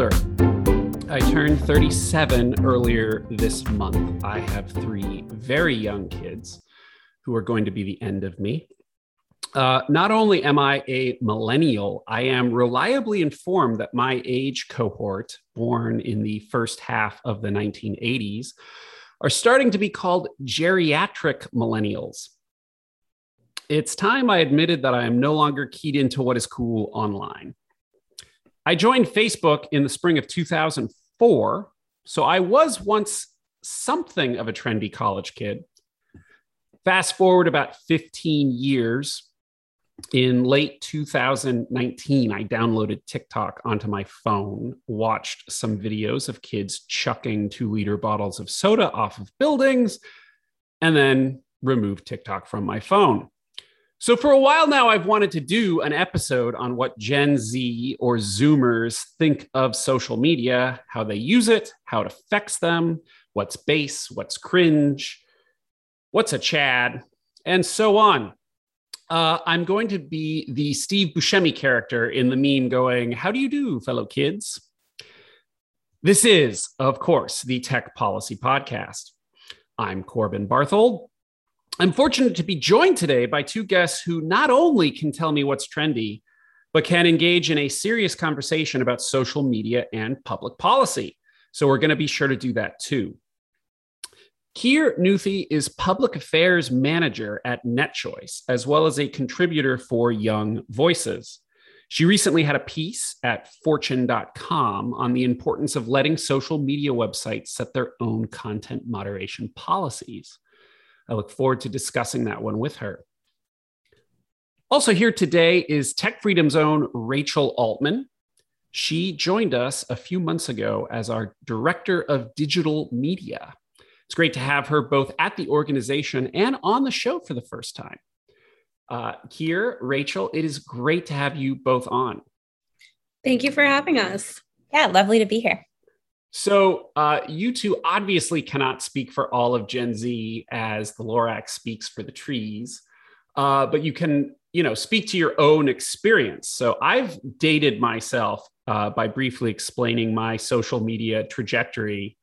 older. I turned 37 earlier this month. I have three very young kids who are going to be the end of me. Uh, not only am I a millennial, I am reliably informed that my age cohort, born in the first half of the 1980s, are starting to be called geriatric millennials. It's time I admitted that I am no longer keyed into what is cool online. I joined Facebook in the spring of 2004, so I was once something of a trendy college kid. Fast forward about 15 years, in late 2019, I downloaded TikTok onto my phone, watched some videos of kids chucking two liter bottles of soda off of buildings, and then removed TikTok from my phone. So, for a while now, I've wanted to do an episode on what Gen Z or Zoomers think of social media, how they use it, how it affects them, what's base, what's cringe, what's a Chad, and so on. Uh, I'm going to be the Steve Buscemi character in the meme going, How do you do, fellow kids? This is, of course, the Tech Policy Podcast. I'm Corbin Barthold. I'm fortunate to be joined today by two guests who not only can tell me what's trendy, but can engage in a serious conversation about social media and public policy. So we're going to be sure to do that too. Kir Nuthi is public affairs manager at NetChoice, as well as a contributor for Young Voices. She recently had a piece at fortune.com on the importance of letting social media websites set their own content moderation policies. I look forward to discussing that one with her. Also, here today is TechFreedom's own Rachel Altman. She joined us a few months ago as our director of digital media. It's great to have her both at the organization and on the show for the first time. Uh, here, Rachel, it is great to have you both on. Thank you for having us. Yeah, lovely to be here. So, uh, you two obviously cannot speak for all of Gen Z as the Lorax speaks for the trees, uh, but you can, you know, speak to your own experience. So, I've dated myself uh, by briefly explaining my social media trajectory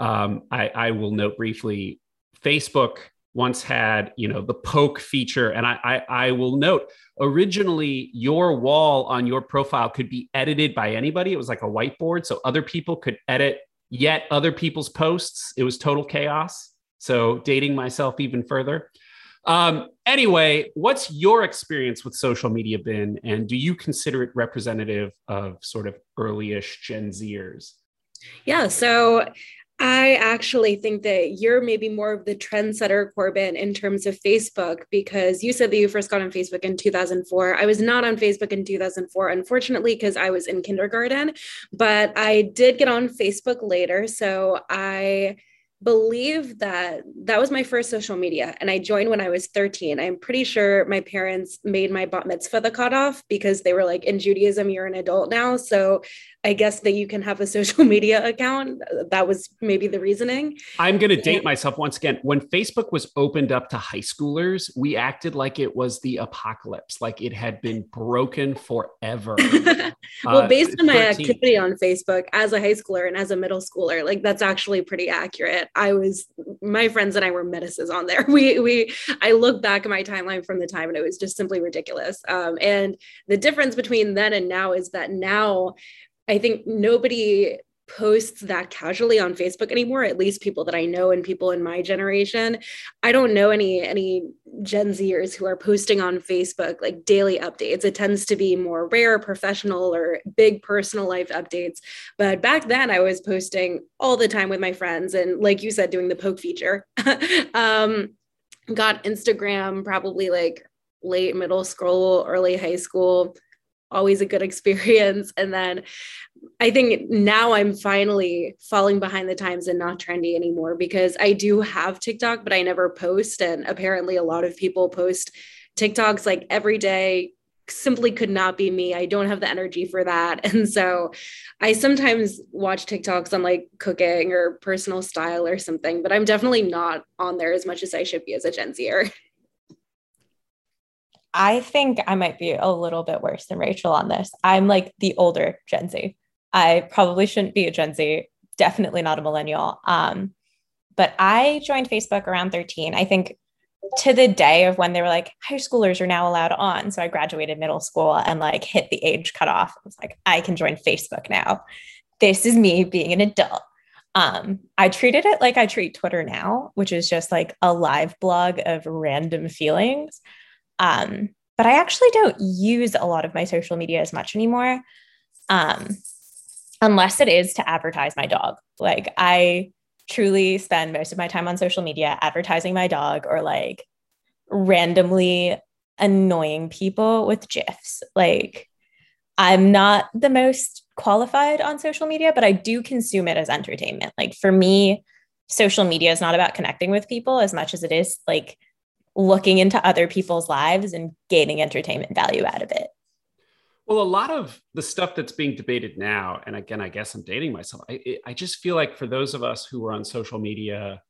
um, I, I, will note briefly, Facebook once had, you know, the poke feature, and I, I, I will note originally your wall on your profile could be edited by anybody. It was like a whiteboard, so other people could edit yet other people's posts. It was total chaos. So dating myself even further. Um, anyway, what's your experience with social media been, and do you consider it representative of sort of early-ish Gen Zers? Yeah, so I actually think that you're maybe more of the trendsetter, Corbin, in terms of Facebook, because you said that you first got on Facebook in 2004. I was not on Facebook in 2004, unfortunately, because I was in kindergarten, but I did get on Facebook later. So I believe that that was my first social media and I joined when I was 13. I'm pretty sure my parents made my bat mitzvah the cutoff because they were like, in Judaism, you're an adult now. So I guess that you can have a social media account. That was maybe the reasoning. I'm going to date myself once again. When Facebook was opened up to high schoolers, we acted like it was the apocalypse, like it had been broken forever. well, uh, based on my 13. activity on Facebook as a high schooler and as a middle schooler, like that's actually pretty accurate. I was my friends and I were menaces on there. We we I look back at my timeline from the time and it was just simply ridiculous. Um, and the difference between then and now is that now I think nobody posts that casually on Facebook anymore, at least people that I know and people in my generation. I don't know any any Gen Zers who are posting on Facebook like daily updates. It tends to be more rare, professional or big personal life updates. But back then I was posting all the time with my friends and like you said, doing the poke feature. um, got Instagram probably like late middle school, early high school always a good experience. And then I think now I'm finally falling behind the times and not trendy anymore because I do have TikTok, but I never post. And apparently, a lot of people post TikToks like every day. Simply could not be me. I don't have the energy for that. And so I sometimes watch TikToks on like cooking or personal style or something, but I'm definitely not on there as much as I should be as a Gen Zer. I think I might be a little bit worse than Rachel on this. I'm like the older Gen Z. I probably shouldn't be a Gen Z, definitely not a millennial. Um, but I joined Facebook around 13. I think to the day of when they were like, high schoolers are now allowed on. So I graduated middle school and like hit the age cutoff. I was like, I can join Facebook now. This is me being an adult. Um, I treated it like I treat Twitter now, which is just like a live blog of random feelings. Um, but I actually don't use a lot of my social media as much anymore. Um, unless it is to advertise my dog. Like I truly spend most of my time on social media advertising my dog or like randomly annoying people with GIFs. Like, I'm not the most qualified on social media, but I do consume it as entertainment. Like, for me, social media is not about connecting with people as much as it is like looking into other people's lives and gaining entertainment value out of it. Well, a lot of the stuff that's being debated now, and again, I guess I'm dating myself. I, I just feel like for those of us who were on social media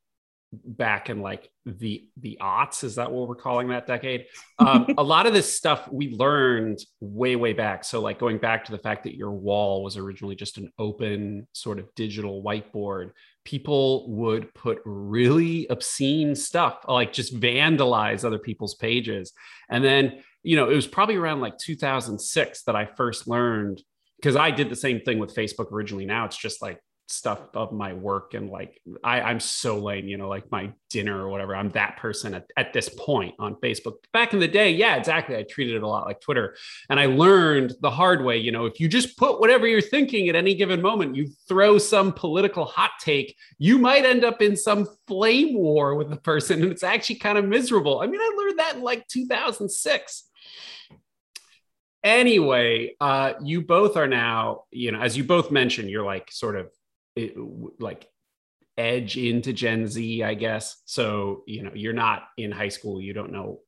back in like the the aughts, is that what we're calling that decade? Um, a lot of this stuff we learned way way back. So like going back to the fact that your wall was originally just an open sort of digital whiteboard. People would put really obscene stuff, like just vandalize other people's pages, and then you know, it was probably around like 2006 that I first learned because I did the same thing with Facebook originally. Now it's just like stuff of my work and like I, I'm so lame, you know, like my dinner or whatever. I'm that person at, at this point on Facebook. Back in the day, yeah, exactly. I treated it a lot like Twitter. And I learned the hard way, you know, if you just put whatever you're thinking at any given moment, you throw some political hot take, you might end up in some flame war with the person. And it's actually kind of miserable. I mean, I learned that in like 2006 anyway uh you both are now you know as you both mentioned you're like sort of it, like edge into gen z i guess. So you know you're not in high school you don't know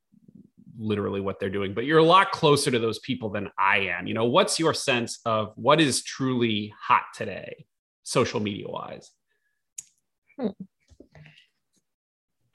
literally what they're doing but you're a lot closer to those people than i am. You know what's your sense of what is truly hot today social media wise? Hmm.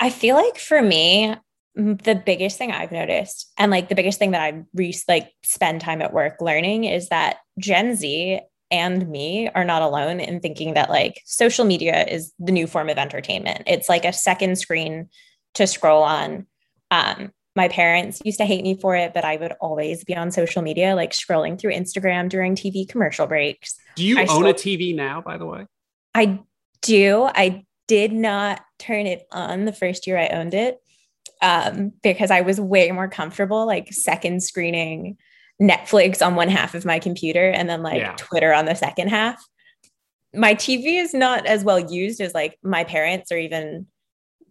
i feel like for me the biggest thing I've noticed, and like the biggest thing that I re- like spend time at work learning is that Gen Z and me are not alone in thinking that like social media is the new form of entertainment. It's like a second screen to scroll on. Um, my parents used to hate me for it, but I would always be on social media, like scrolling through Instagram during TV commercial breaks. Do you I own a TV now, by the way? I do. I did not turn it on the first year I owned it um, because I was way more comfortable like second screening Netflix on one half of my computer and then like yeah. Twitter on the second half. My TV is not as well used as like my parents or even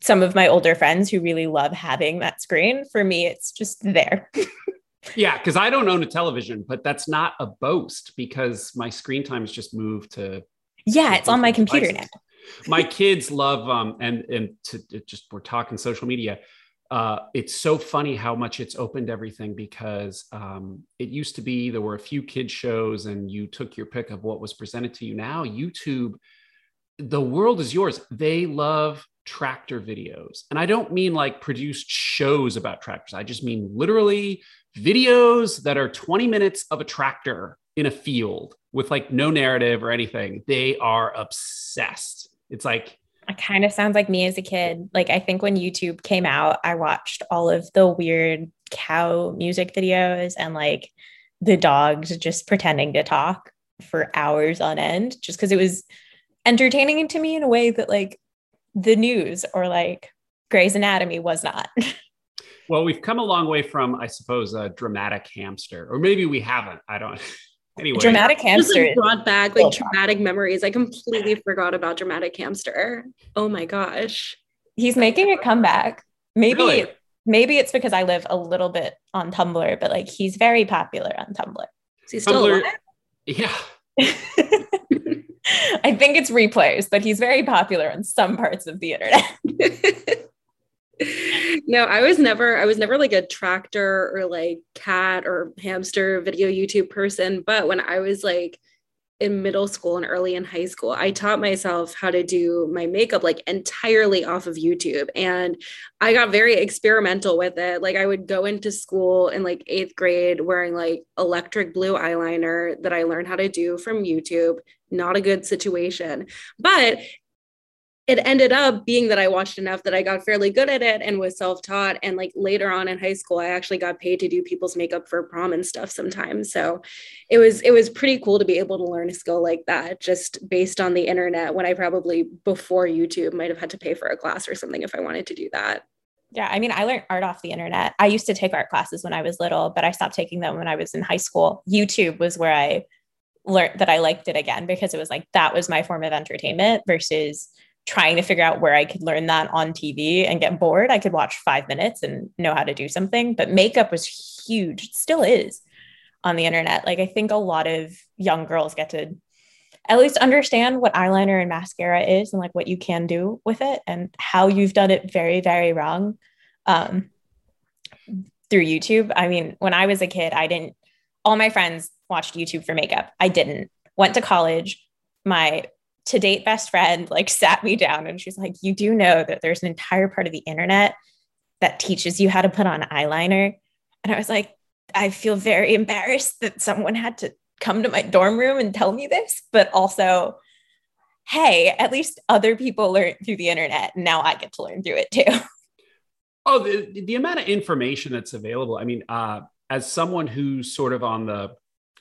some of my older friends who really love having that screen. For me, it's just there. yeah, because I don't own a television, but that's not a boast because my screen time has just moved to. Yeah, it's on my computer devices. now. my kids love um and and to, to just we're talking social media uh, it's so funny how much it's opened everything because um, it used to be there were a few kids shows and you took your pick of what was presented to you. Now YouTube, the world is yours. They love tractor videos, and I don't mean like produced shows about tractors. I just mean literally videos that are 20 minutes of a tractor in a field with like no narrative or anything. They are obsessed. It's like it kind of sounds like me as a kid. Like I think when YouTube came out, I watched all of the weird cow music videos and like the dogs just pretending to talk for hours on end just because it was entertaining to me in a way that like the news or like Grey's Anatomy was not. well, we've come a long way from, I suppose, a dramatic hamster, or maybe we haven't. I don't. Anyway, dramatic hamster just, like, brought back like oh. traumatic memories. I completely forgot about dramatic hamster. Oh my gosh, he's making a comeback. Maybe really? maybe it's because I live a little bit on Tumblr, but like he's very popular on Tumblr. Is he still Tumblr, alive? Yeah. I think it's replays, but he's very popular on some parts of the internet. no, I was never I was never like a tractor or like cat or hamster video YouTube person, but when I was like in middle school and early in high school, I taught myself how to do my makeup like entirely off of YouTube. And I got very experimental with it. Like I would go into school in like eighth grade wearing like electric blue eyeliner that I learned how to do from YouTube. Not a good situation. But it ended up being that I watched enough that I got fairly good at it and was self taught. And like later on in high school, I actually got paid to do people's makeup for prom and stuff sometimes. So it was it was pretty cool to be able to learn a skill like that just based on the internet when I probably before YouTube might have had to pay for a class or something if I wanted to do that. Yeah, I mean, I learned art off the internet. I used to take art classes when I was little, but I stopped taking them when I was in high school. YouTube was where I learned that I liked it again because it was like that was my form of entertainment versus trying to figure out where I could learn that on TV and get bored. I could watch five minutes and know how to do something. But makeup was huge, still is on the internet. Like I think a lot of young girls get to at least understand what eyeliner and mascara is and like what you can do with it and how you've done it very, very wrong um, through YouTube. I mean, when I was a kid, I didn't, all my friends watched YouTube for makeup. I didn't. Went to college. My to date best friend like sat me down and she's like, You do know that there's an entire part of the internet that teaches you how to put on eyeliner. And I was like, I feel very embarrassed that someone had to come to my dorm room and tell me this, but also, hey, at least other people learn through the internet. And now I get to learn through it too. Oh, the, the amount of information that's available. I mean, uh, as someone who's sort of on the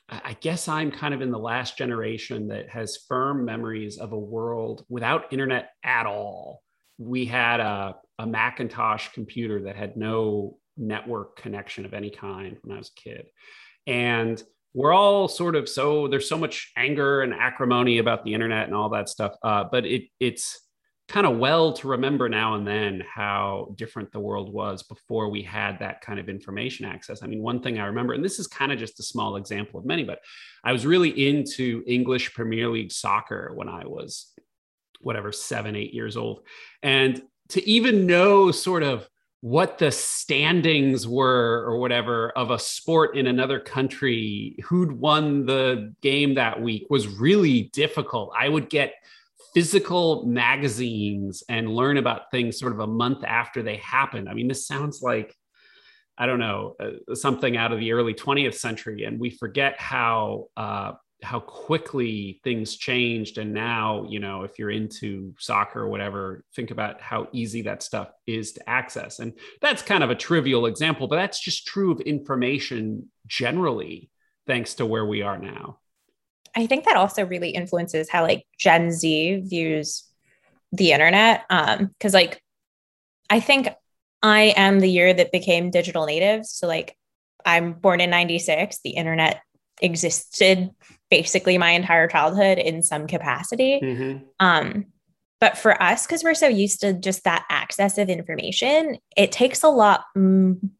I guess I'm kind of in the last generation that has firm memories of a world without internet at all. We had a, a Macintosh computer that had no network connection of any kind when I was a kid. And we're all sort of so there's so much anger and acrimony about the internet and all that stuff. Uh, but it it's kind of well to remember now and then how different the world was before we had that kind of information access. I mean, one thing I remember, and this is kind of just a small example of many, but I was really into English Premier League soccer when I was whatever, seven, eight years old. And to even know sort of what the standings were or whatever of a sport in another country, who'd won the game that week was really difficult. I would get physical magazines and learn about things sort of a month after they happened. I mean, this sounds like, I don't know, uh, something out of the early 20th century. And we forget how, uh, how quickly things changed. And now, you know, if you're into soccer or whatever, think about how easy that stuff is to access. And that's kind of a trivial example, but that's just true of information generally, thanks to where we are now. I think that also really influences how like Gen Z views the internet. Um, because like I think I am the year that became digital natives. So like I'm born in 96. The internet existed basically my entire childhood in some capacity. Mm-hmm. Um, but for us, because we're so used to just that access of information, it takes a lot. Mm,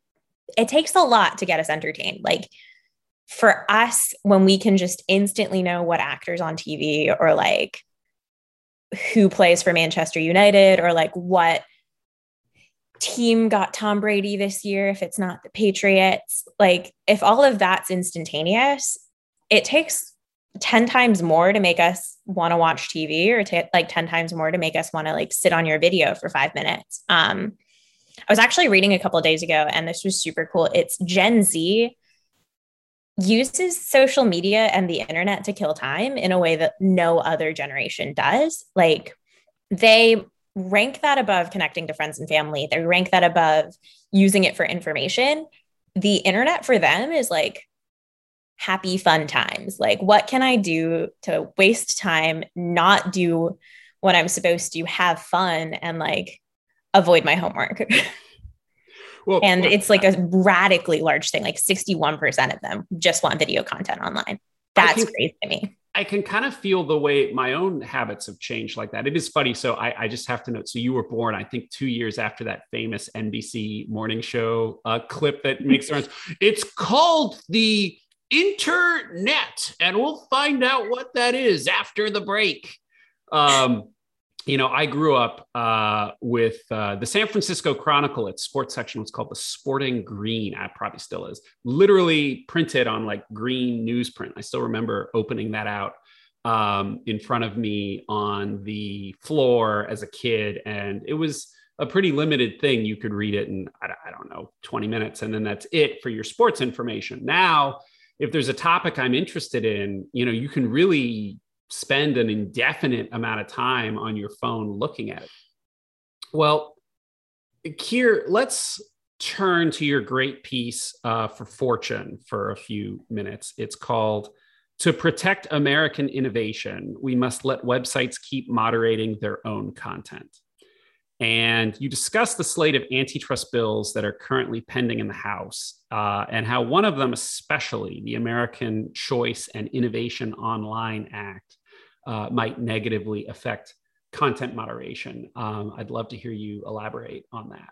it takes a lot to get us entertained. Like for us, when we can just instantly know what actors on TV or like who plays for Manchester United or like what team got Tom Brady this year, if it's not the Patriots, like if all of that's instantaneous, it takes 10 times more to make us want to watch TV or t- like 10 times more to make us want to like sit on your video for five minutes. Um, I was actually reading a couple days ago and this was super cool. It's Gen Z uses social media and the internet to kill time in a way that no other generation does. Like they rank that above connecting to friends and family, they rank that above using it for information. The internet for them is like happy, fun times. Like, what can I do to waste time, not do what I'm supposed to, have fun, and like avoid my homework? Well, and well, it's like a radically large thing. Like 61% of them just want video content online. That's can, crazy to me. I can kind of feel the way my own habits have changed like that. It is funny. So I, I just have to note. So you were born, I think, two years after that famous NBC morning show uh, clip that makes sense. It's called the internet, and we'll find out what that is after the break. Um, you know, I grew up uh, with uh, the San Francisco Chronicle. Its sports section was called the Sporting Green. I probably still is. Literally printed on like green newsprint. I still remember opening that out um, in front of me on the floor as a kid, and it was a pretty limited thing. You could read it in I don't know 20 minutes, and then that's it for your sports information. Now, if there's a topic I'm interested in, you know, you can really spend an indefinite amount of time on your phone looking at it. Well, Kir, let's turn to your great piece uh, for Fortune for a few minutes. It's called To Protect American Innovation, We Must Let Websites Keep Moderating Their Own Content. And you discuss the slate of antitrust bills that are currently pending in the House uh, and how one of them, especially the American Choice and Innovation Online Act, uh, might negatively affect content moderation. Um, I'd love to hear you elaborate on that.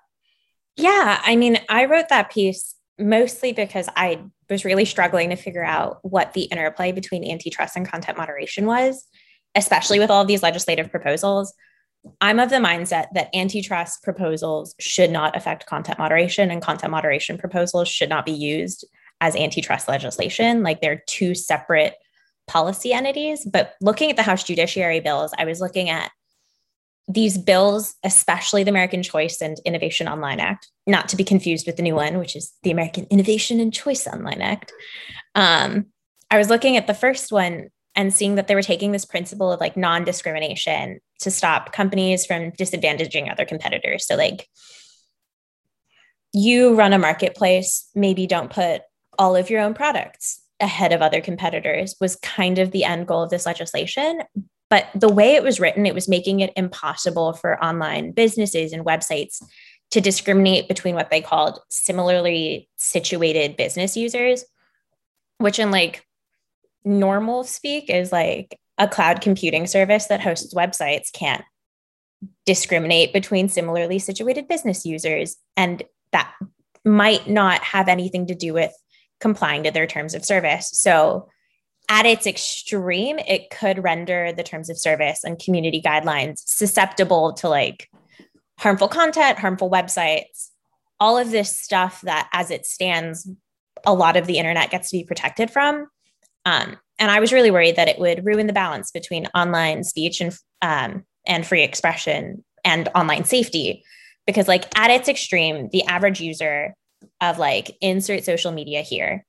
Yeah, I mean, I wrote that piece mostly because I was really struggling to figure out what the interplay between antitrust and content moderation was, especially with all of these legislative proposals. I'm of the mindset that antitrust proposals should not affect content moderation, and content moderation proposals should not be used as antitrust legislation. Like they're two separate policy entities. But looking at the House Judiciary bills, I was looking at these bills, especially the American Choice and Innovation Online Act, not to be confused with the new one, which is the American Innovation and Choice Online Act. Um, I was looking at the first one and seeing that they were taking this principle of like non discrimination to stop companies from disadvantaging other competitors. So, like, you run a marketplace, maybe don't put all of your own products ahead of other competitors, was kind of the end goal of this legislation. But the way it was written, it was making it impossible for online businesses and websites to discriminate between what they called similarly situated business users, which in like normal speak is like a cloud computing service that hosts websites can't discriminate between similarly situated business users. And that might not have anything to do with complying to their terms of service. So, at its extreme, it could render the terms of service and community guidelines susceptible to like harmful content, harmful websites, all of this stuff that, as it stands, a lot of the internet gets to be protected from. Um, and I was really worried that it would ruin the balance between online speech and um, and free expression and online safety, because like at its extreme, the average user of like insert social media here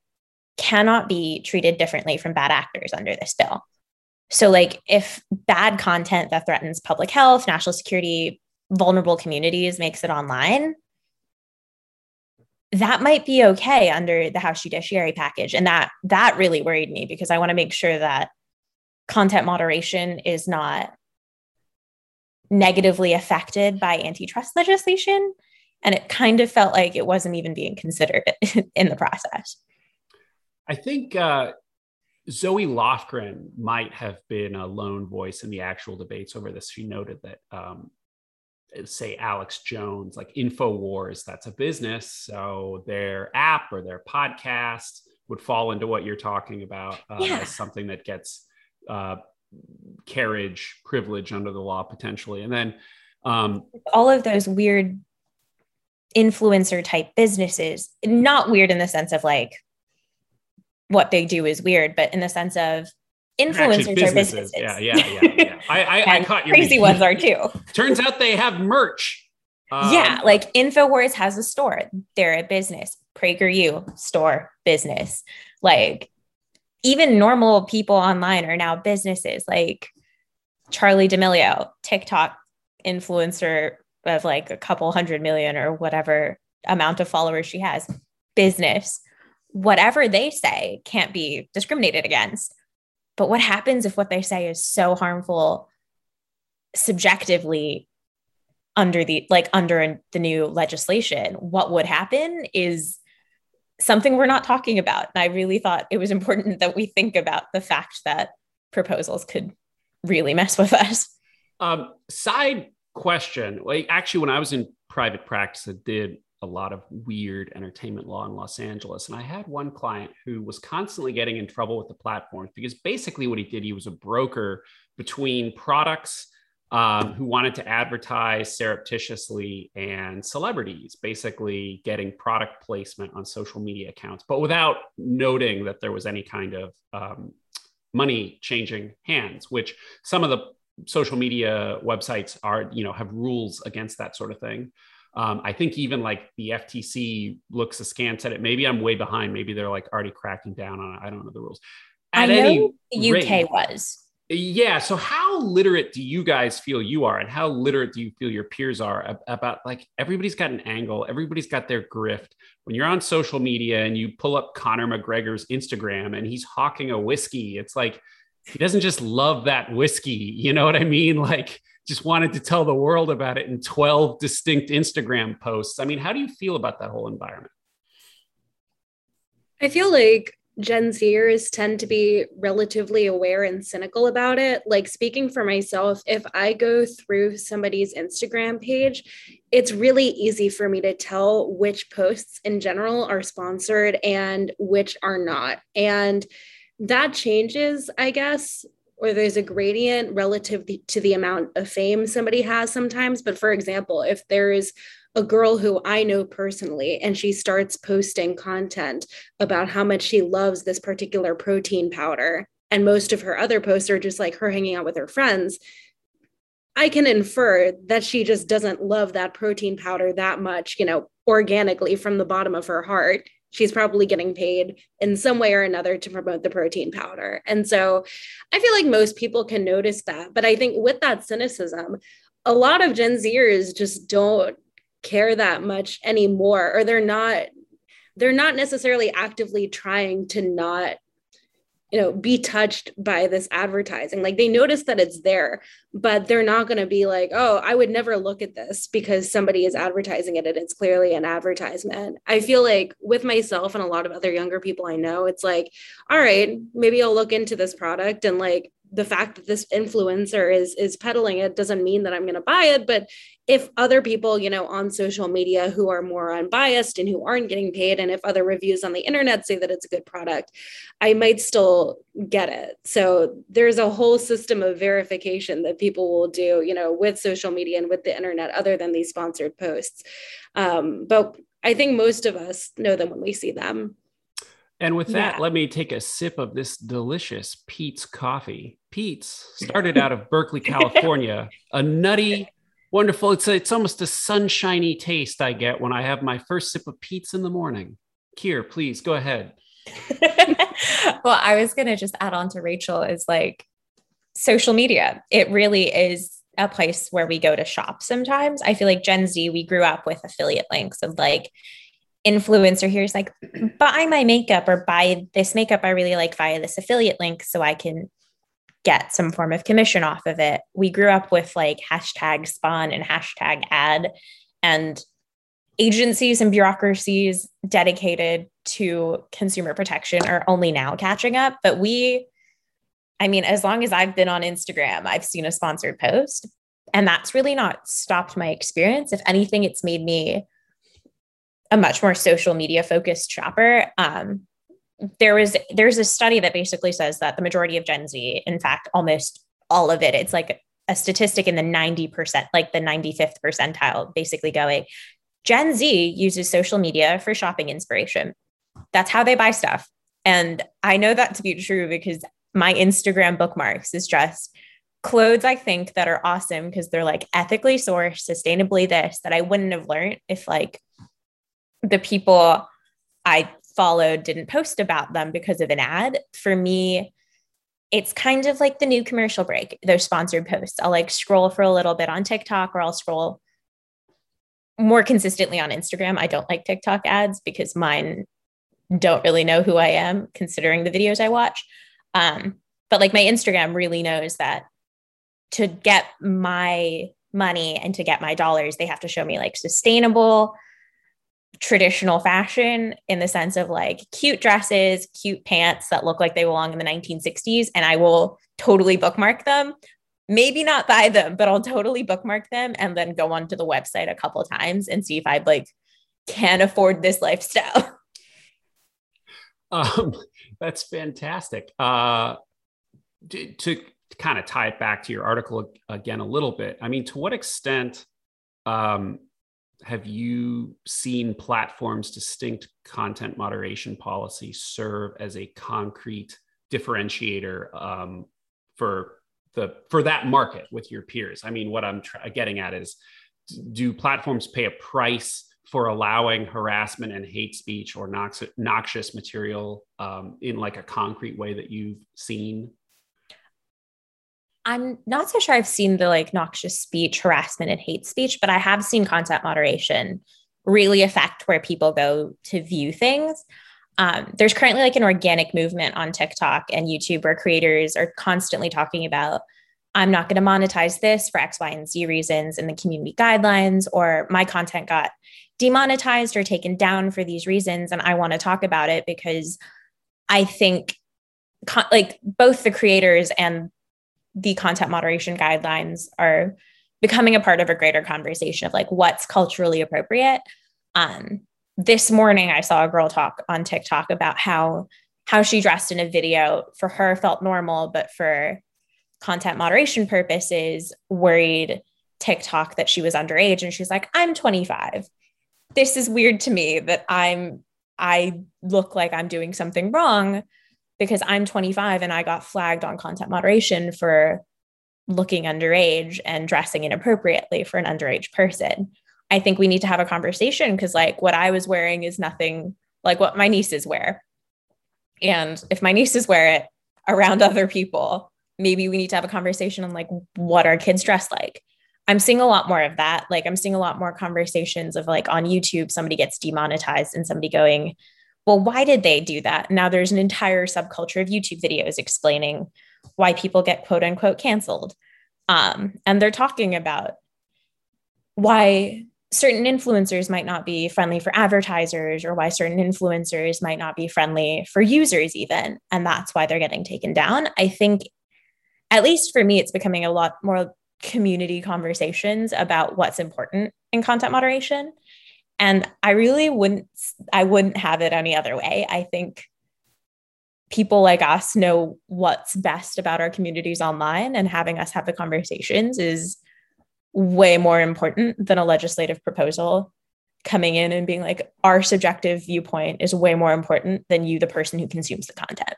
cannot be treated differently from bad actors under this bill. So, like, if bad content that threatens public health, national security, vulnerable communities makes it online, that might be okay under the House Judiciary package. And that that really worried me because I want to make sure that content moderation is not negatively affected by antitrust legislation. And it kind of felt like it wasn't even being considered in the process. I think uh, Zoe Lofgren might have been a lone voice in the actual debates over this. She noted that, um, say, Alex Jones, like InfoWars, that's a business. So their app or their podcast would fall into what you're talking about uh, yeah. as something that gets uh, carriage privilege under the law potentially. And then um, all of those weird influencer type businesses, not weird in the sense of like, what they do is weird, but in the sense of influencers businesses. are businesses. Yeah, yeah, yeah. yeah. I, I, I caught your crazy ones are too. Turns out they have merch. Um, yeah, like Infowars has a store. They're a business. PragerU store business. Like even normal people online are now businesses. Like Charli D'Amelio, TikTok influencer of like a couple hundred million or whatever amount of followers she has, business whatever they say can't be discriminated against. But what happens if what they say is so harmful subjectively under the like under the new legislation? What would happen is something we're not talking about. And I really thought it was important that we think about the fact that proposals could really mess with us. Um, side question. Actually, when I was in private practice, I did a lot of weird entertainment law in Los Angeles. And I had one client who was constantly getting in trouble with the platforms because basically what he did, he was a broker between products um, who wanted to advertise surreptitiously and celebrities, basically getting product placement on social media accounts, but without noting that there was any kind of um, money changing hands, which some of the social media websites are, you know, have rules against that sort of thing. Um, I think even like the FTC looks askance at it. Maybe I'm way behind. Maybe they're like already cracking down on it. I don't know the rules. At I know the UK rate, was. Yeah. So, how literate do you guys feel you are, and how literate do you feel your peers are about like everybody's got an angle, everybody's got their grift. When you're on social media and you pull up Conor McGregor's Instagram and he's hawking a whiskey, it's like he doesn't just love that whiskey. You know what I mean? Like, just wanted to tell the world about it in 12 distinct Instagram posts. I mean, how do you feel about that whole environment? I feel like Gen Zers tend to be relatively aware and cynical about it. Like, speaking for myself, if I go through somebody's Instagram page, it's really easy for me to tell which posts in general are sponsored and which are not. And that changes, I guess, or there's a gradient relative to the amount of fame somebody has sometimes. But for example, if there is a girl who I know personally and she starts posting content about how much she loves this particular protein powder, and most of her other posts are just like her hanging out with her friends, I can infer that she just doesn't love that protein powder that much, you know, organically from the bottom of her heart she's probably getting paid in some way or another to promote the protein powder. And so I feel like most people can notice that. But I think with that cynicism, a lot of Gen Zers just don't care that much anymore, or they're not they're not necessarily actively trying to not you know be touched by this advertising. Like they notice that it's there but they're not going to be like oh i would never look at this because somebody is advertising it and it's clearly an advertisement. I feel like with myself and a lot of other younger people i know it's like all right maybe i'll look into this product and like the fact that this influencer is is peddling it doesn't mean that i'm going to buy it but if other people you know on social media who are more unbiased and who aren't getting paid and if other reviews on the internet say that it's a good product i might still get it. So there's a whole system of verification that people will do you know with social media and with the internet other than these sponsored posts. Um, but i think most of us know them when we see them and with that, yeah. let me take a sip of this delicious Peet's coffee. Peet's started out of Berkeley, California, a nutty, wonderful, it's, a, it's almost a sunshiny taste I get when I have my first sip of Peet's in the morning. Kir, please go ahead. well, I was going to just add on to Rachel is like social media. It really is a place where we go to shop sometimes. I feel like Gen Z, we grew up with affiliate links of like, influencer here is like, buy my makeup or buy this makeup I really like via this affiliate link so I can get some form of commission off of it. We grew up with like hashtag spon and hashtag ad and agencies and bureaucracies dedicated to consumer protection are only now catching up. But we, I mean, as long as I've been on Instagram, I've seen a sponsored post. And that's really not stopped my experience. If anything, it's made me a much more social media focused shopper. Um, there was there's a study that basically says that the majority of Gen Z, in fact, almost all of it, it's like a statistic in the 90%, like the 95th percentile, basically going, Gen Z uses social media for shopping inspiration. That's how they buy stuff. And I know that to be true because my Instagram bookmarks is just clothes I think that are awesome because they're like ethically sourced, sustainably this that I wouldn't have learned if like the people I followed didn't post about them because of an ad. For me, it's kind of like the new commercial break, those sponsored posts. I'll like scroll for a little bit on TikTok or I'll scroll more consistently on Instagram. I don't like TikTok ads because mine don't really know who I am considering the videos I watch. Um, but like my Instagram really knows that to get my money and to get my dollars, they have to show me like sustainable, traditional fashion in the sense of like cute dresses, cute pants that look like they belong in the 1960s, and I will totally bookmark them. Maybe not buy them, but I'll totally bookmark them and then go onto the website a couple times and see if I'd like can afford this lifestyle. Um, that's fantastic. Uh, to, to kind of tie it back to your article again a little bit, I mean, to what extent um, have you seen platforms' distinct content moderation policy serve as a concrete differentiator um, for the for that market with your peers? I mean, what I'm tr- getting at is, do platforms pay a price for allowing harassment and hate speech or nox- noxious material um, in like a concrete way that you've seen? I'm not so sure I've seen the like noxious speech, harassment, and hate speech, but I have seen content moderation really affect where people go to view things. Um, there's currently like an organic movement on TikTok and YouTube where creators are constantly talking about, I'm not going to monetize this for X, Y, and Z reasons in the community guidelines, or my content got demonetized or taken down for these reasons. And I want to talk about it because I think like both the creators and the content moderation guidelines are becoming a part of a greater conversation of like what's culturally appropriate. Um, this morning, I saw a girl talk on TikTok about how how she dressed in a video for her felt normal, but for content moderation purposes, worried TikTok that she was underage. And she's like, I'm 25. This is weird to me that I'm I look like I'm doing something wrong because I'm 25 and I got flagged on content moderation for looking underage and dressing inappropriately for an underage person. I think we need to have a conversation because, like, what I was wearing is nothing like what my nieces wear. And if my nieces wear it around other people, maybe we need to have a conversation on like what our kids dress like. I'm seeing a lot more of that. Like, I'm seeing a lot more conversations of like on YouTube, somebody gets demonetized and somebody going, well, why did they do that? Now there's an entire subculture of YouTube videos explaining why people get quote unquote canceled. Um, and they're talking about why certain influencers might not be friendly for advertisers or why certain influencers might not be friendly for users, even. And that's why they're getting taken down. I think, at least for me, it's becoming a lot more community conversations about what's important in content moderation and i really wouldn't i wouldn't have it any other way. I think people like us know what's best about our communities online and having us have the conversations is way more important than a legislative proposal coming in and being like our subjective viewpoint is way more important than you the person who consumes the content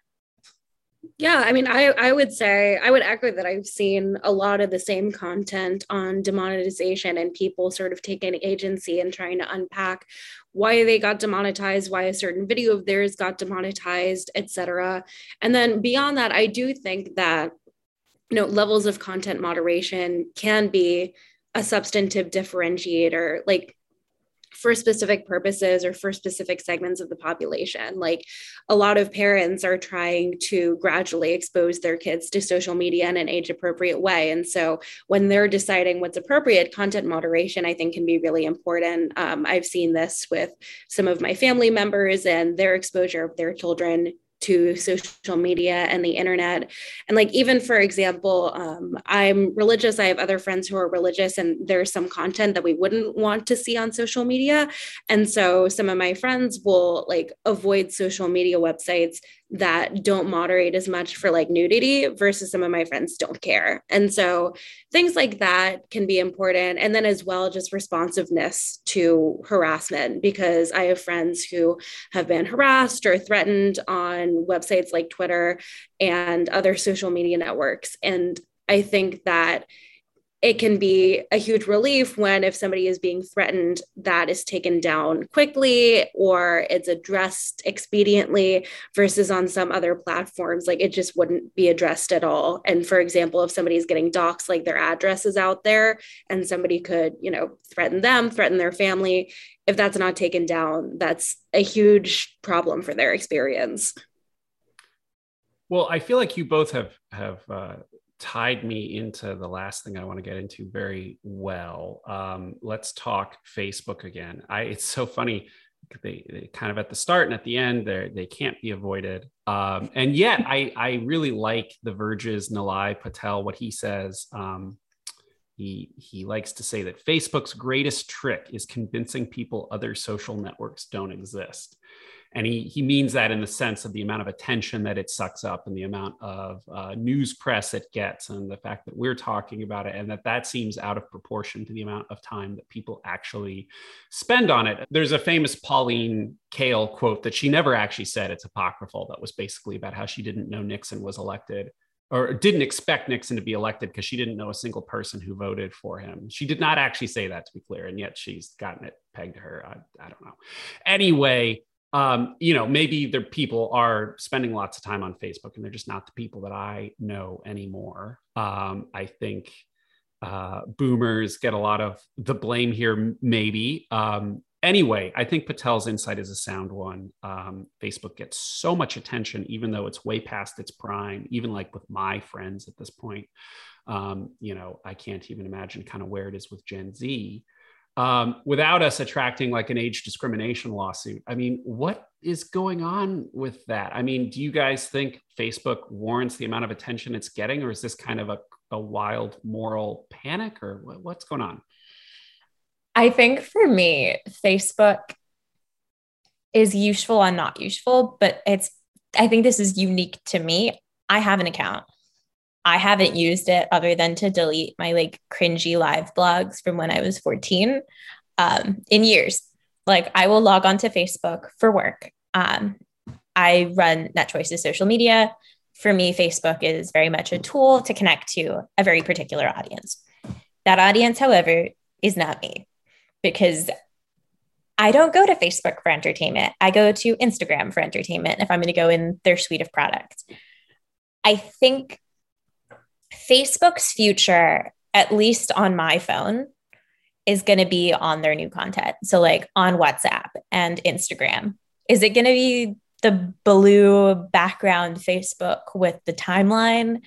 yeah, I mean, I, I would say, I would echo that I've seen a lot of the same content on demonetization and people sort of taking agency and trying to unpack why they got demonetized, why a certain video of theirs got demonetized, etc. And then beyond that, I do think that, you know, levels of content moderation can be a substantive differentiator. Like for specific purposes or for specific segments of the population. Like a lot of parents are trying to gradually expose their kids to social media in an age appropriate way. And so when they're deciding what's appropriate, content moderation, I think, can be really important. Um, I've seen this with some of my family members and their exposure of their children to social media and the internet. And like even for example um, i'm religious i have other friends who are religious and there's some content that we wouldn't want to see on social media. And so some of my friends will like avoid social media websites that don't moderate as much for like nudity versus some of my friends don't care. And so things like that can be important. And then as well, just responsiveness to harassment, because I have friends who have been harassed or threatened on websites like Twitter and other social media networks. And I think that it can be a huge relief when if somebody is being threatened that is taken down quickly or it's addressed expediently versus on some other platforms like it just wouldn't be addressed at all. And for example if somebody's getting doxxed like their address is out there and somebody could you know threaten them threaten their family if that's not taken down that's a huge problem for their experience. Well i feel like you both have have uh, tied me into the last thing I want to get into very well. Um, let's talk Facebook again. I it's so funny. They, they, kind of at the start and at the end they they can't be avoided. Um, and yet I I really like the Verge's Nilay Patel what he says. Um, He he likes to say that Facebook's greatest trick is convincing people other social networks don't exist and he he means that in the sense of the amount of attention that it sucks up and the amount of uh, news press it gets and the fact that we're talking about it and that that seems out of proportion to the amount of time that people actually spend on it there's a famous pauline kael quote that she never actually said it's apocryphal that was basically about how she didn't know nixon was elected or didn't expect Nixon to be elected because she didn't know a single person who voted for him. She did not actually say that, to be clear, and yet she's gotten it pegged to her. I, I don't know. Anyway, um, you know, maybe the people are spending lots of time on Facebook and they're just not the people that I know anymore. Um, I think uh, boomers get a lot of the blame here, maybe. Um, anyway, I think Patel's insight is a sound one. Um, Facebook gets so much attention, even though it's way past its prime, even like with my friends at this point. Um, you know, I can't even imagine kind of where it is with Gen Z um, without us attracting like an age discrimination lawsuit. I mean, what is going on with that? I mean, do you guys think Facebook warrants the amount of attention it's getting, or is this kind of a, a wild moral panic, or what, what's going on? I think for me, Facebook is useful and not useful, but it's, I think this is unique to me. I have an account. I haven't used it other than to delete my like cringy live blogs from when I was 14 um, in years. Like I will log on to Facebook for work. Um, I run NetChoice's social media. For me, Facebook is very much a tool to connect to a very particular audience. That audience, however, is not me because I don't go to Facebook for entertainment. I go to Instagram for entertainment if I'm going to go in their suite of products. I think Facebook's future, at least on my phone, is going to be on their new content. So, like on WhatsApp and Instagram. Is it going to be the blue background Facebook with the timeline?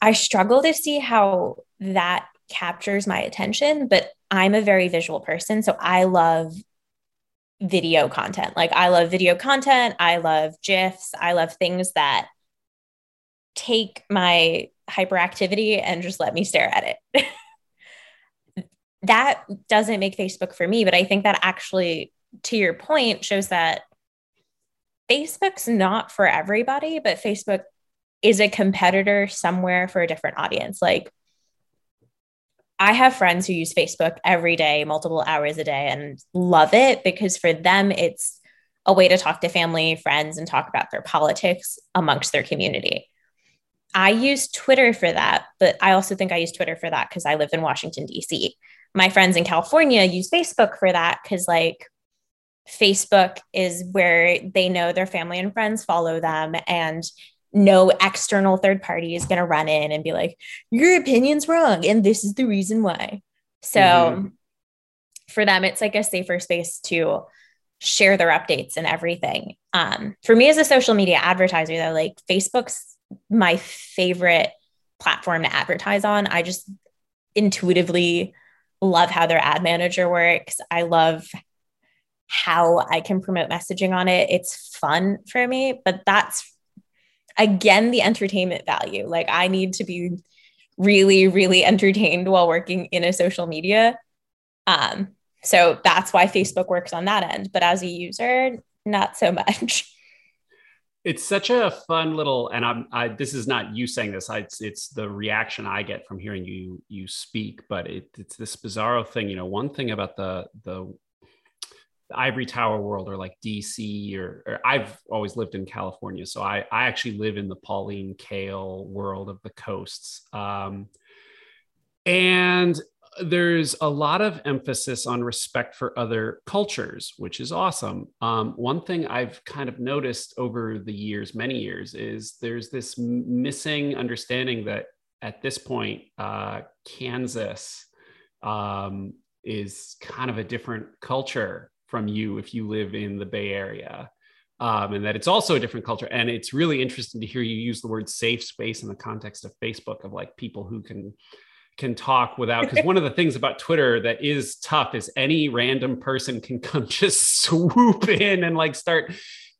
I struggle to see how that captures my attention, but I'm a very visual person. So, I love video content. Like, I love video content. I love GIFs. I love things that take my hyperactivity and just let me stare at it. that doesn't make Facebook for me, but I think that actually, to your point, shows that Facebook's not for everybody, but Facebook is a competitor somewhere for a different audience. Like, I have friends who use Facebook every day, multiple hours a day, and love it because for them, it's a way to talk to family, friends, and talk about their politics amongst their community. I use Twitter for that, but I also think I use Twitter for that because I live in Washington, D.C. My friends in California use Facebook for that because, like, Facebook is where they know their family and friends follow them, and no external third party is going to run in and be like, Your opinion's wrong, and this is the reason why. So, mm-hmm. for them, it's like a safer space to share their updates and everything. Um, for me as a social media advertiser, though, like Facebook's my favorite platform to advertise on. I just intuitively love how their ad manager works. I love how I can promote messaging on it. It's fun for me, but that's again the entertainment value. Like I need to be really really entertained while working in a social media. Um so that's why Facebook works on that end, but as a user, not so much. It's such a fun little, and I'm. I, this is not you saying this. I, it's, it's the reaction I get from hearing you you speak. But it, it's this bizarro thing. You know, one thing about the the ivory tower world or like dc or, or, i've always lived in california so I, I actually live in the pauline kael world of the coasts um, and there's a lot of emphasis on respect for other cultures, which is awesome. Um, one thing I've kind of noticed over the years, many years, is there's this missing understanding that at this point, uh, Kansas um, is kind of a different culture from you if you live in the Bay Area. Um, and that it's also a different culture. And it's really interesting to hear you use the word safe space in the context of Facebook, of like people who can can talk without because one of the things about twitter that is tough is any random person can come just swoop in and like start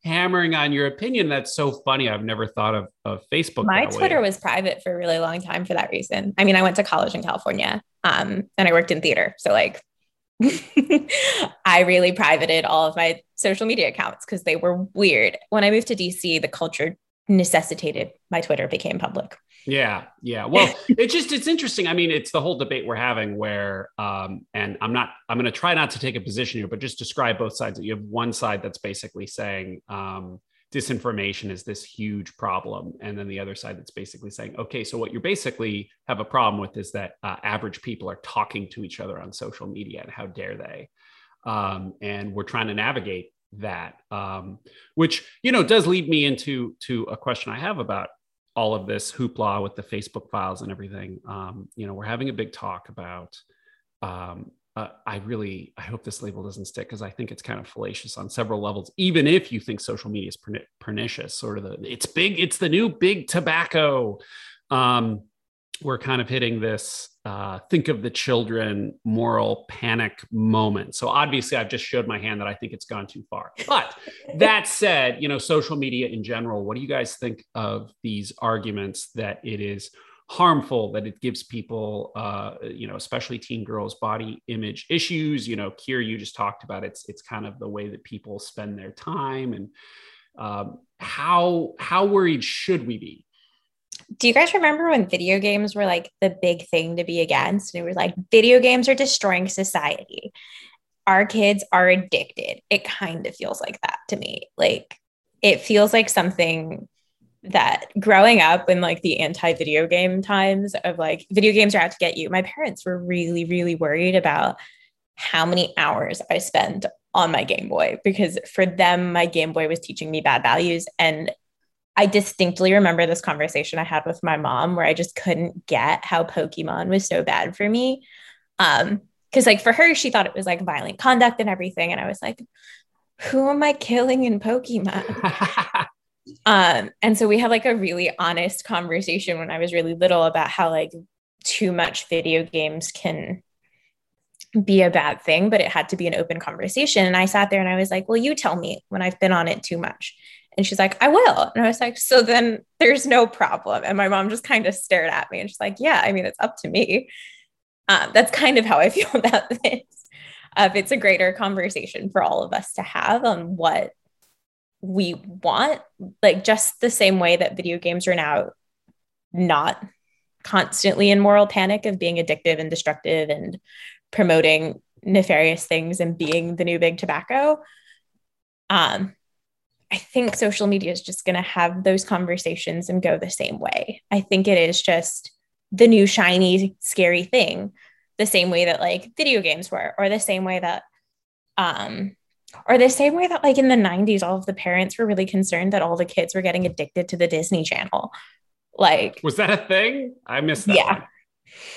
hammering on your opinion. That's so funny. I've never thought of, of Facebook. My Twitter way. was private for a really long time for that reason. I mean, I went to college in California um, and I worked in theater. So, like, I really privated all of my social media accounts because they were weird. When I moved to DC, the culture necessitated my Twitter became public. Yeah, yeah. Well, it's just it's interesting. I mean, it's the whole debate we're having where um and I'm not I'm going to try not to take a position here, but just describe both sides. You have one side that's basically saying um disinformation is this huge problem and then the other side that's basically saying okay so what you basically have a problem with is that uh, average people are talking to each other on social media and how dare they um, and we're trying to navigate that um, which you know does lead me into to a question i have about all of this hoopla with the facebook files and everything. Um, you know we're having a big talk about um, uh, i really i hope this label doesn't stick because i think it's kind of fallacious on several levels even if you think social media is pernicious sort of the it's big it's the new big tobacco. Um, we're kind of hitting this uh, think of the children moral panic moment. So obviously, I've just showed my hand that I think it's gone too far. But that said, you know, social media in general, what do you guys think of these arguments that it is harmful, that it gives people, uh, you know, especially teen girls, body image issues? You know, Kir, you just talked about it's it's kind of the way that people spend their time and um, how how worried should we be do you guys remember when video games were like the big thing to be against? And it was like, video games are destroying society. Our kids are addicted. It kind of feels like that to me. Like, it feels like something that growing up in like the anti video game times of like video games are out to get you, my parents were really, really worried about how many hours I spent on my Game Boy because for them, my Game Boy was teaching me bad values. And I distinctly remember this conversation I had with my mom where I just couldn't get how Pokemon was so bad for me. Um, because like for her, she thought it was like violent conduct and everything. And I was like, who am I killing in Pokemon? um, and so we had like a really honest conversation when I was really little about how like too much video games can be a bad thing, but it had to be an open conversation. And I sat there and I was like, well, you tell me when I've been on it too much. And she's like, I will. And I was like, so then there's no problem. And my mom just kind of stared at me and she's like, yeah, I mean, it's up to me. Um, that's kind of how I feel about this. Uh, it's a greater conversation for all of us to have on what we want, like just the same way that video games are now not constantly in moral panic of being addictive and destructive and promoting nefarious things and being the new big tobacco. Um, I think social media is just going to have those conversations and go the same way. I think it is just the new shiny, scary thing, the same way that like video games were, or the same way that, um, or the same way that like in the 90s, all of the parents were really concerned that all the kids were getting addicted to the Disney Channel. Like, was that a thing? I missed that.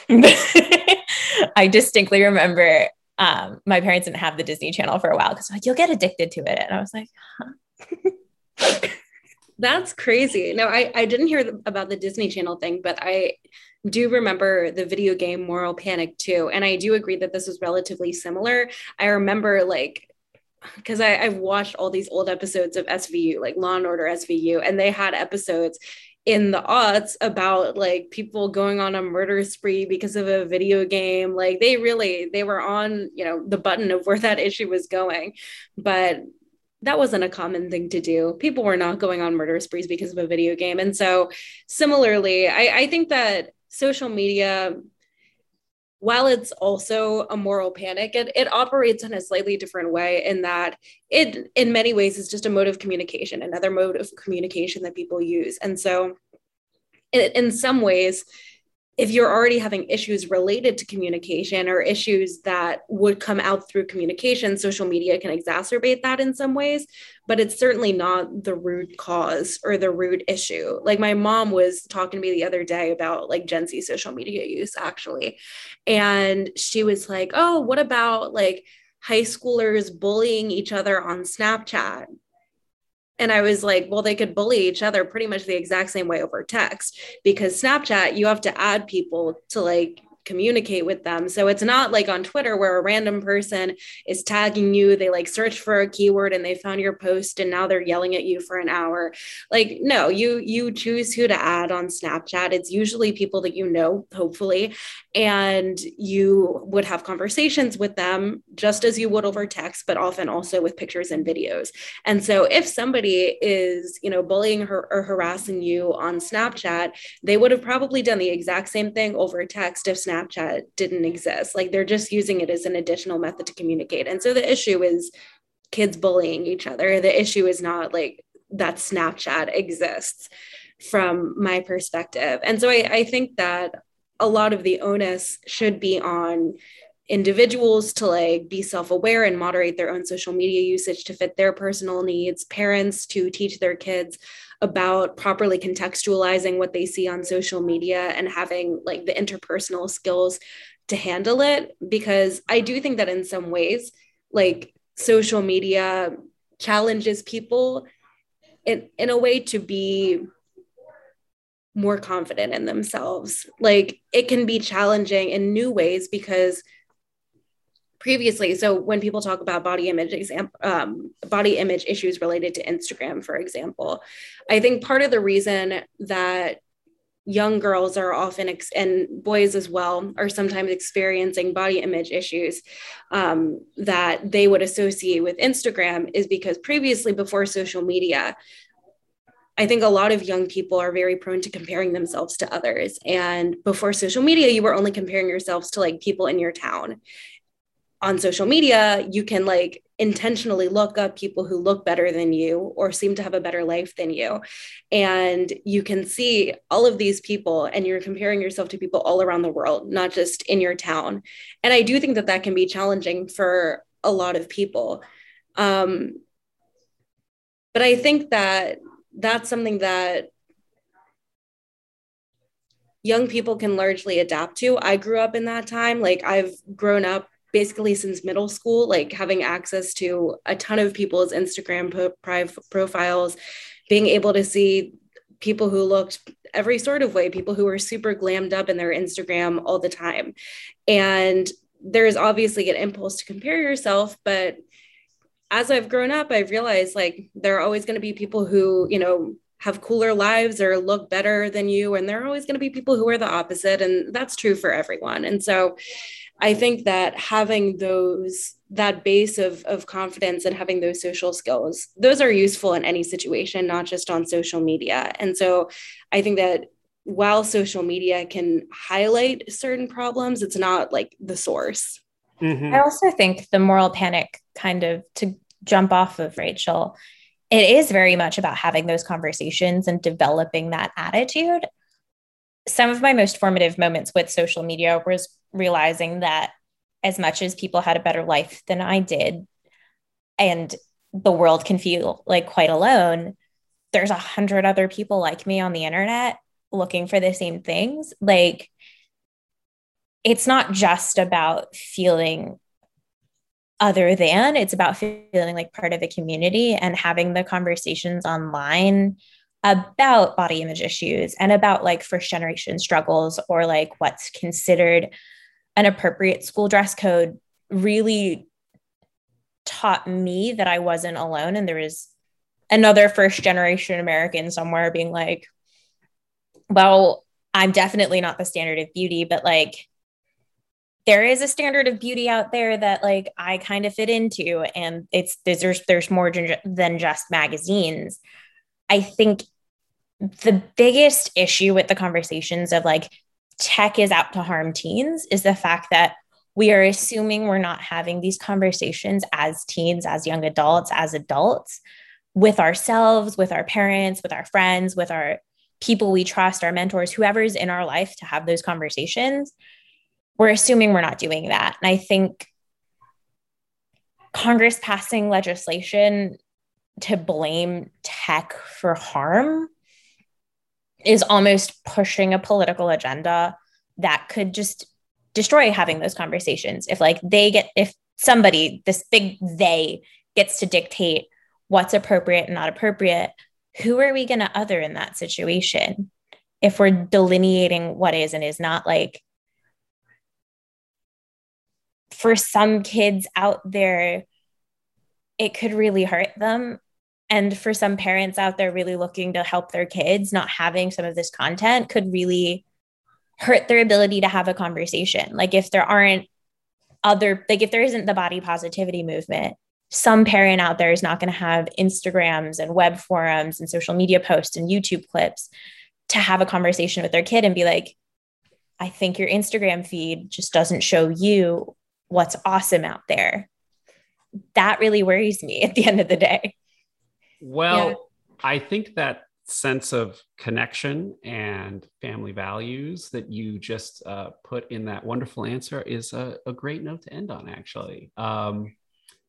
Yeah. I distinctly remember um, my parents didn't have the Disney Channel for a while because like you'll get addicted to it, and I was like, huh. That's crazy. No, I, I didn't hear about the Disney Channel thing, but I do remember the video game Moral Panic too. And I do agree that this was relatively similar. I remember like because I've watched all these old episodes of SVU, like Law and Order SVU, and they had episodes in the aughts about like people going on a murder spree because of a video game. Like they really they were on, you know, the button of where that issue was going. But that wasn't a common thing to do. People were not going on murder sprees because of a video game. And so, similarly, I, I think that social media, while it's also a moral panic, it, it operates in a slightly different way in that it, in many ways, is just a mode of communication, another mode of communication that people use. And so, in, in some ways, if you're already having issues related to communication or issues that would come out through communication, social media can exacerbate that in some ways, but it's certainly not the root cause or the root issue. Like my mom was talking to me the other day about like Gen Z social media use actually. And she was like, oh, what about like high schoolers bullying each other on Snapchat? And I was like, well, they could bully each other pretty much the exact same way over text because Snapchat, you have to add people to like communicate with them. So it's not like on Twitter where a random person is tagging you, they like search for a keyword and they found your post and now they're yelling at you for an hour. Like no, you you choose who to add on Snapchat. It's usually people that you know, hopefully, and you would have conversations with them just as you would over text, but often also with pictures and videos. And so if somebody is, you know, bullying her or harassing you on Snapchat, they would have probably done the exact same thing over text if Snapchat didn't exist. Like they're just using it as an additional method to communicate. And so the issue is kids bullying each other. The issue is not like that Snapchat exists from my perspective. And so I, I think that a lot of the onus should be on individuals to like be self-aware and moderate their own social media usage to fit their personal needs parents to teach their kids about properly contextualizing what they see on social media and having like the interpersonal skills to handle it because i do think that in some ways like social media challenges people in, in a way to be more confident in themselves. Like it can be challenging in new ways because previously so when people talk about body image exam, um, body image issues related to instagram for example i think part of the reason that young girls are often ex- and boys as well are sometimes experiencing body image issues um, that they would associate with instagram is because previously before social media I think a lot of young people are very prone to comparing themselves to others. And before social media, you were only comparing yourselves to like people in your town on social media, you can like intentionally look up people who look better than you or seem to have a better life than you. And you can see all of these people, and you're comparing yourself to people all around the world, not just in your town. And I do think that that can be challenging for a lot of people. Um, but I think that that's something that young people can largely adapt to. I grew up in that time. Like I've grown up basically since middle school, like having access to a ton of people's Instagram pro- profiles, being able to see people who looked every sort of way, people who were super glammed up in their Instagram all the time. And there's obviously an impulse to compare yourself, but as I've grown up, I've realized like there are always going to be people who, you know, have cooler lives or look better than you. And there are always going to be people who are the opposite. And that's true for everyone. And so I think that having those that base of, of confidence and having those social skills, those are useful in any situation, not just on social media. And so I think that while social media can highlight certain problems, it's not like the source. Mm-hmm. I also think the moral panic kind of to jump off of Rachel, it is very much about having those conversations and developing that attitude. Some of my most formative moments with social media was realizing that as much as people had a better life than I did, and the world can feel like quite alone, there's a hundred other people like me on the internet looking for the same things. Like, it's not just about feeling other than, it's about feeling like part of a community and having the conversations online about body image issues and about like first generation struggles or like what's considered an appropriate school dress code really taught me that I wasn't alone and there was another first generation American somewhere being like, well, I'm definitely not the standard of beauty, but like there is a standard of beauty out there that like I kind of fit into and it's there's there's more than just magazines. I think the biggest issue with the conversations of like tech is out to harm teens is the fact that we are assuming we're not having these conversations as teens, as young adults, as adults with ourselves, with our parents, with our friends, with our people we trust, our mentors, whoever's in our life to have those conversations. We're assuming we're not doing that. And I think Congress passing legislation to blame tech for harm is almost pushing a political agenda that could just destroy having those conversations if like they get if somebody this big they gets to dictate what's appropriate and not appropriate who are we going to other in that situation if we're delineating what is and is not like for some kids out there, it could really hurt them. And for some parents out there really looking to help their kids, not having some of this content could really hurt their ability to have a conversation. Like if there aren't other, like if there isn't the body positivity movement, some parent out there is not going to have Instagrams and web forums and social media posts and YouTube clips to have a conversation with their kid and be like, I think your Instagram feed just doesn't show you what's awesome out there. That really worries me at the end of the day. Well, yeah. I think that sense of connection and family values that you just uh, put in that wonderful answer is a, a, great note to end on, actually. Um,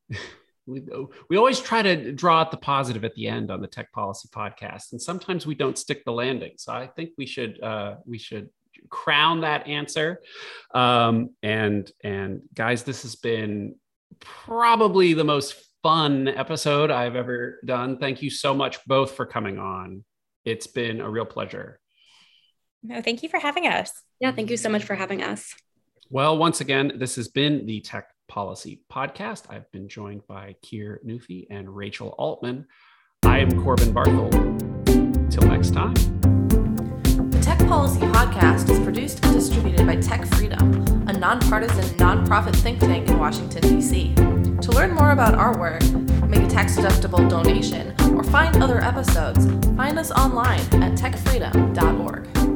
we, we always try to draw out the positive at the end on the tech policy podcast and sometimes we don't stick the landing so i think we should uh, we should crown that answer. Um, and and guys, this has been probably the most fun episode I've ever done. Thank you so much both for coming on. It's been a real pleasure. No, thank you for having us. Yeah, thank you so much for having us. Well, once again, this has been the Tech Policy Podcast. I've been joined by Kir Nuthi and Rachel Altman. I am Corbin Barthold. Till next time. The Tech Policy Podcast is produced and distributed by Tech Freedom, a nonpartisan nonprofit think tank in Washington, D.C. To learn more about our work, make a tax deductible donation, or find other episodes, find us online at techfreedom.org.